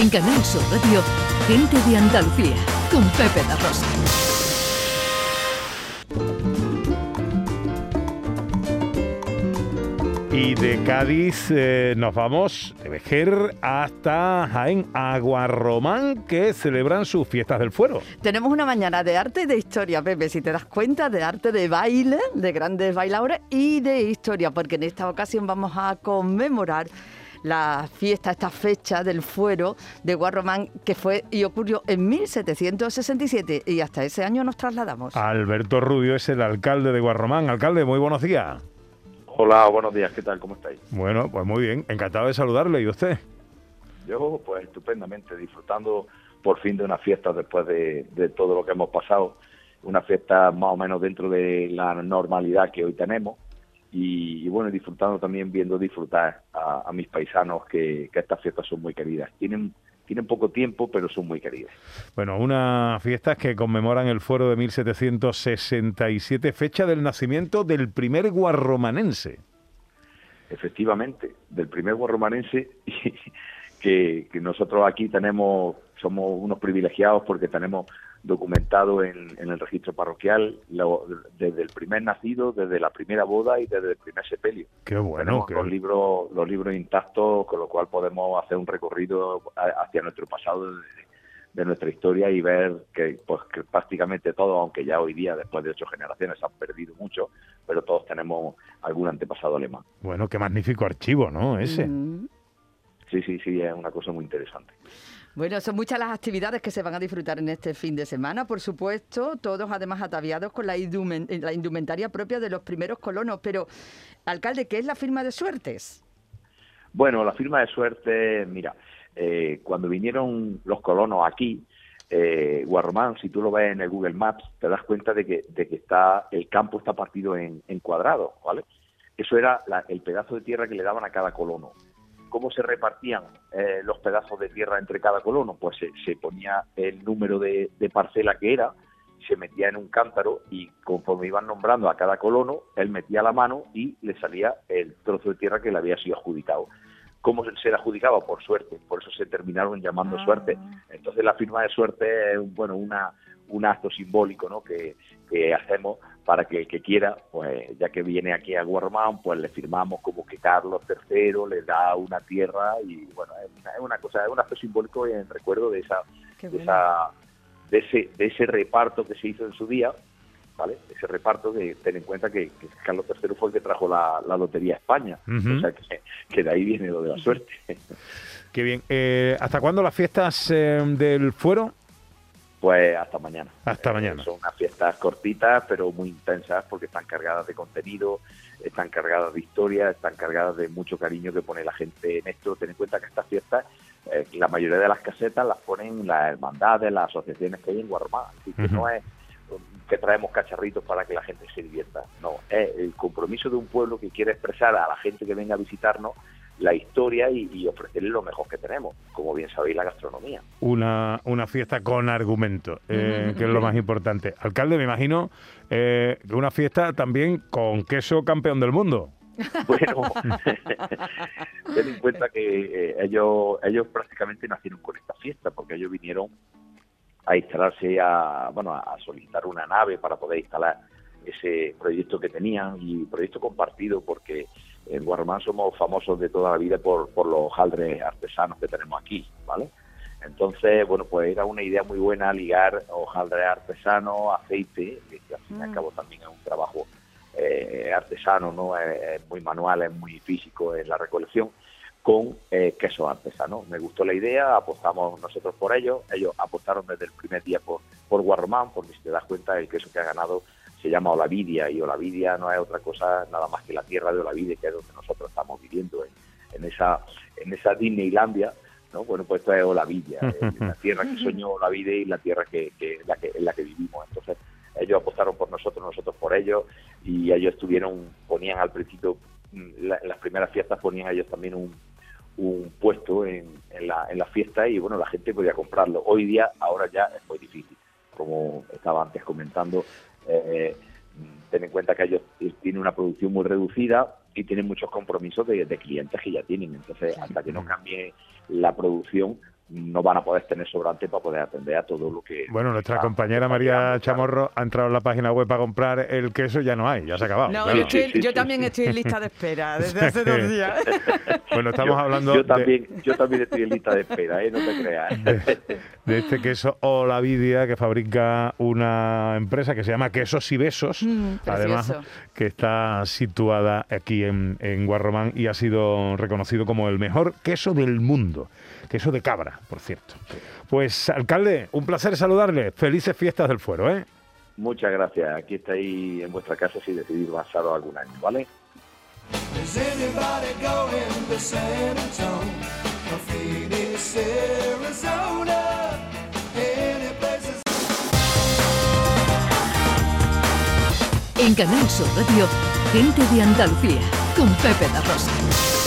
En Canal Sur Radio, Gente de Andalucía, con Pepe La Rosa. Y de Cádiz eh, nos vamos de Vejer hasta Jaén, Aguarromán, que celebran sus fiestas del fuero. Tenemos una mañana de arte y de historia, Pepe, si te das cuenta, de arte de baile, de grandes bailadores y de historia, porque en esta ocasión vamos a conmemorar la fiesta, esta fecha del fuero de Guarromán que fue y ocurrió en 1767 y hasta ese año nos trasladamos. Alberto Rubio es el alcalde de Guarromán. Alcalde, muy buenos días. Hola, buenos días, ¿qué tal? ¿Cómo estáis? Bueno, pues muy bien, encantado de saludarle. ¿Y usted? Yo, pues estupendamente, disfrutando por fin de una fiesta después de, todo lo que hemos pasado. Una fiesta más o menos dentro de la normalidad que hoy tenemos. Y, bueno, disfrutando también, viendo disfrutar a, mis paisanos que, que estas fiestas son muy queridas. Tienen tienen poco tiempo, pero son muy queridos. Bueno, unas fiestas que conmemoran el fuero de 1767, fecha del nacimiento del primer guarromanense. Efectivamente, del primer guarromanense, que, que nosotros aquí tenemos, somos unos privilegiados porque tenemos documentado en, el registro parroquial desde el primer nacido, desde la primera boda y desde el primer sepelio. Qué bueno. Los libros, los libros intactos, con lo cual podemos hacer un recorrido hacia nuestro pasado de, nuestra historia y ver que, pues, que prácticamente todos, aunque ya hoy día, después de ocho generaciones, han perdido mucho, pero todos tenemos algún antepasado alemán. Bueno, qué magnífico archivo, ¿no? Ese. Mm. Sí, sí, sí, es una cosa muy interesante. Bueno, son muchas las actividades que se van a disfrutar en este fin de semana, por supuesto, todos además ataviados con la, indumentaria propia de los primeros colonos. Pero, alcalde, ¿qué es la firma de suertes? Bueno, la firma de suerte, mira, eh, cuando vinieron los colonos aquí, eh, Guarromán, si tú lo ves en el Google Maps, te das cuenta de que, de que está el campo está partido en, cuadrados, ¿vale? Eso era el pedazo de tierra que le daban a cada colono. ¿Cómo se repartían eh, los pedazos de tierra entre cada colono? Pues se, ponía el número de, parcela que era, se metía en un cántaro y conforme iban nombrando a cada colono, él metía la mano y le salía el trozo de tierra que le había sido adjudicado. ¿Cómo se le adjudicaba? Por suerte, por eso se terminaron llamando ah. suerte. Entonces la firma de suerte es bueno, una, un acto simbólico ¿no? que, que hacemos para que el que quiera, pues ya que viene aquí a Guarmán, pues le firmamos como que Carlos III le da una tierra y bueno, es una, cosa, es un acto simbólico en recuerdo de esa, de, esa de ese, de ese reparto que se hizo en su día, ¿vale? Ese reparto que ten en cuenta que, Carlos III fue el que trajo la, Lotería a España, o sea que, de ahí viene lo de la suerte. Qué bien. Eh, ¿Hasta cuándo las fiestas eh, del fuero? Pues hasta mañana. Hasta mañana. son unas fiestas cortitas, pero muy intensas porque están cargadas de contenido, están cargadas de historia, están cargadas de mucho cariño que pone la gente en esto. Ten en cuenta que estas fiestas, eh, la mayoría de las casetas las ponen las hermandades, las asociaciones que hay en Guarmá. Así que no es que traemos cacharritos para que la gente se divierta. No, es el compromiso de un pueblo que quiere expresar a la gente que venga a visitarnos la historia y, ofrecerle lo mejor que tenemos, como bien sabéis, la gastronomía. Una, una fiesta con argumento, eh, que es lo más importante. Alcalde, me imagino eh, una fiesta también con queso campeón del mundo. Bueno, ten en cuenta que eh, ellos, ellos prácticamente nacieron con esta fiesta, porque ellos vinieron a instalarse, a, bueno, a solicitar una nave para poder instalar ese proyecto que tenían y proyecto compartido porque en Guarromán somos famosos de toda la vida por, por los jaldres artesanos que tenemos aquí, ¿vale? Entonces, bueno, pues era una idea muy buena ligar hojaldre artesano, aceite, que al fin y al mm. cabo también es un trabajo eh, artesano, ¿no? Es, muy manual, es muy físico en la recolección, con eh, queso artesano. Me gustó la idea, apostamos nosotros por ello, ellos apostaron desde el primer día por, por Guarromán, porque si te das cuenta, el queso que ha ganado se llama Olavidia y Olavidia no es otra cosa nada más que la tierra de Olavide, que es donde nosotros estamos viviendo en, esa en esa Disneylandia, ¿no? Bueno, pues esto es Olavidia, la tierra que soñó Olavide y la tierra que, que, la que, en la que vivimos. Entonces, ellos apostaron por nosotros, nosotros por ellos, y ellos estuvieron, ponían al principio, mm, en las primeras fiestas ponían ellos también un, un puesto en, en, la, en la fiesta y bueno, la gente podía comprarlo. Hoy día, ahora ya es muy difícil, como estaba antes comentando, eh, ten en cuenta que ellos tienen una producción muy reducida y tienen muchos compromisos de, clientes que ya tienen. Entonces, hasta que no cambie la producción, no van a poder tener sobrante para poder atender a todo lo que... Bueno, nuestra compañera María. Chamorro ha entrado en la página web para comprar el queso, ya no hay, ya se ha acabado. No, claro. yo, estoy- Sí, sí, yo sí, también sí. estoy en lista de espera desde hace dos días. Bueno, estamos Yo- hablando yo de- también, yo también estoy en lista de espera, ¿eh? no te creas. de, de este queso Olavidia que fabrica una empresa que se llama Quesos y Besos, Mm, además precioso. que está situada aquí en, en Guarromán y ha sido reconocido como el mejor queso del mundo. Queso de cabra, por cierto. Pues, alcalde, un placer saludarle. Felices fiestas del fuero, ¿eh? Muchas gracias. Aquí estáis en vuestra casa si decidís pasaros algún año, ¿vale? En Canal Sur Radio, gente de Andalucía, con Pepe da Rosa.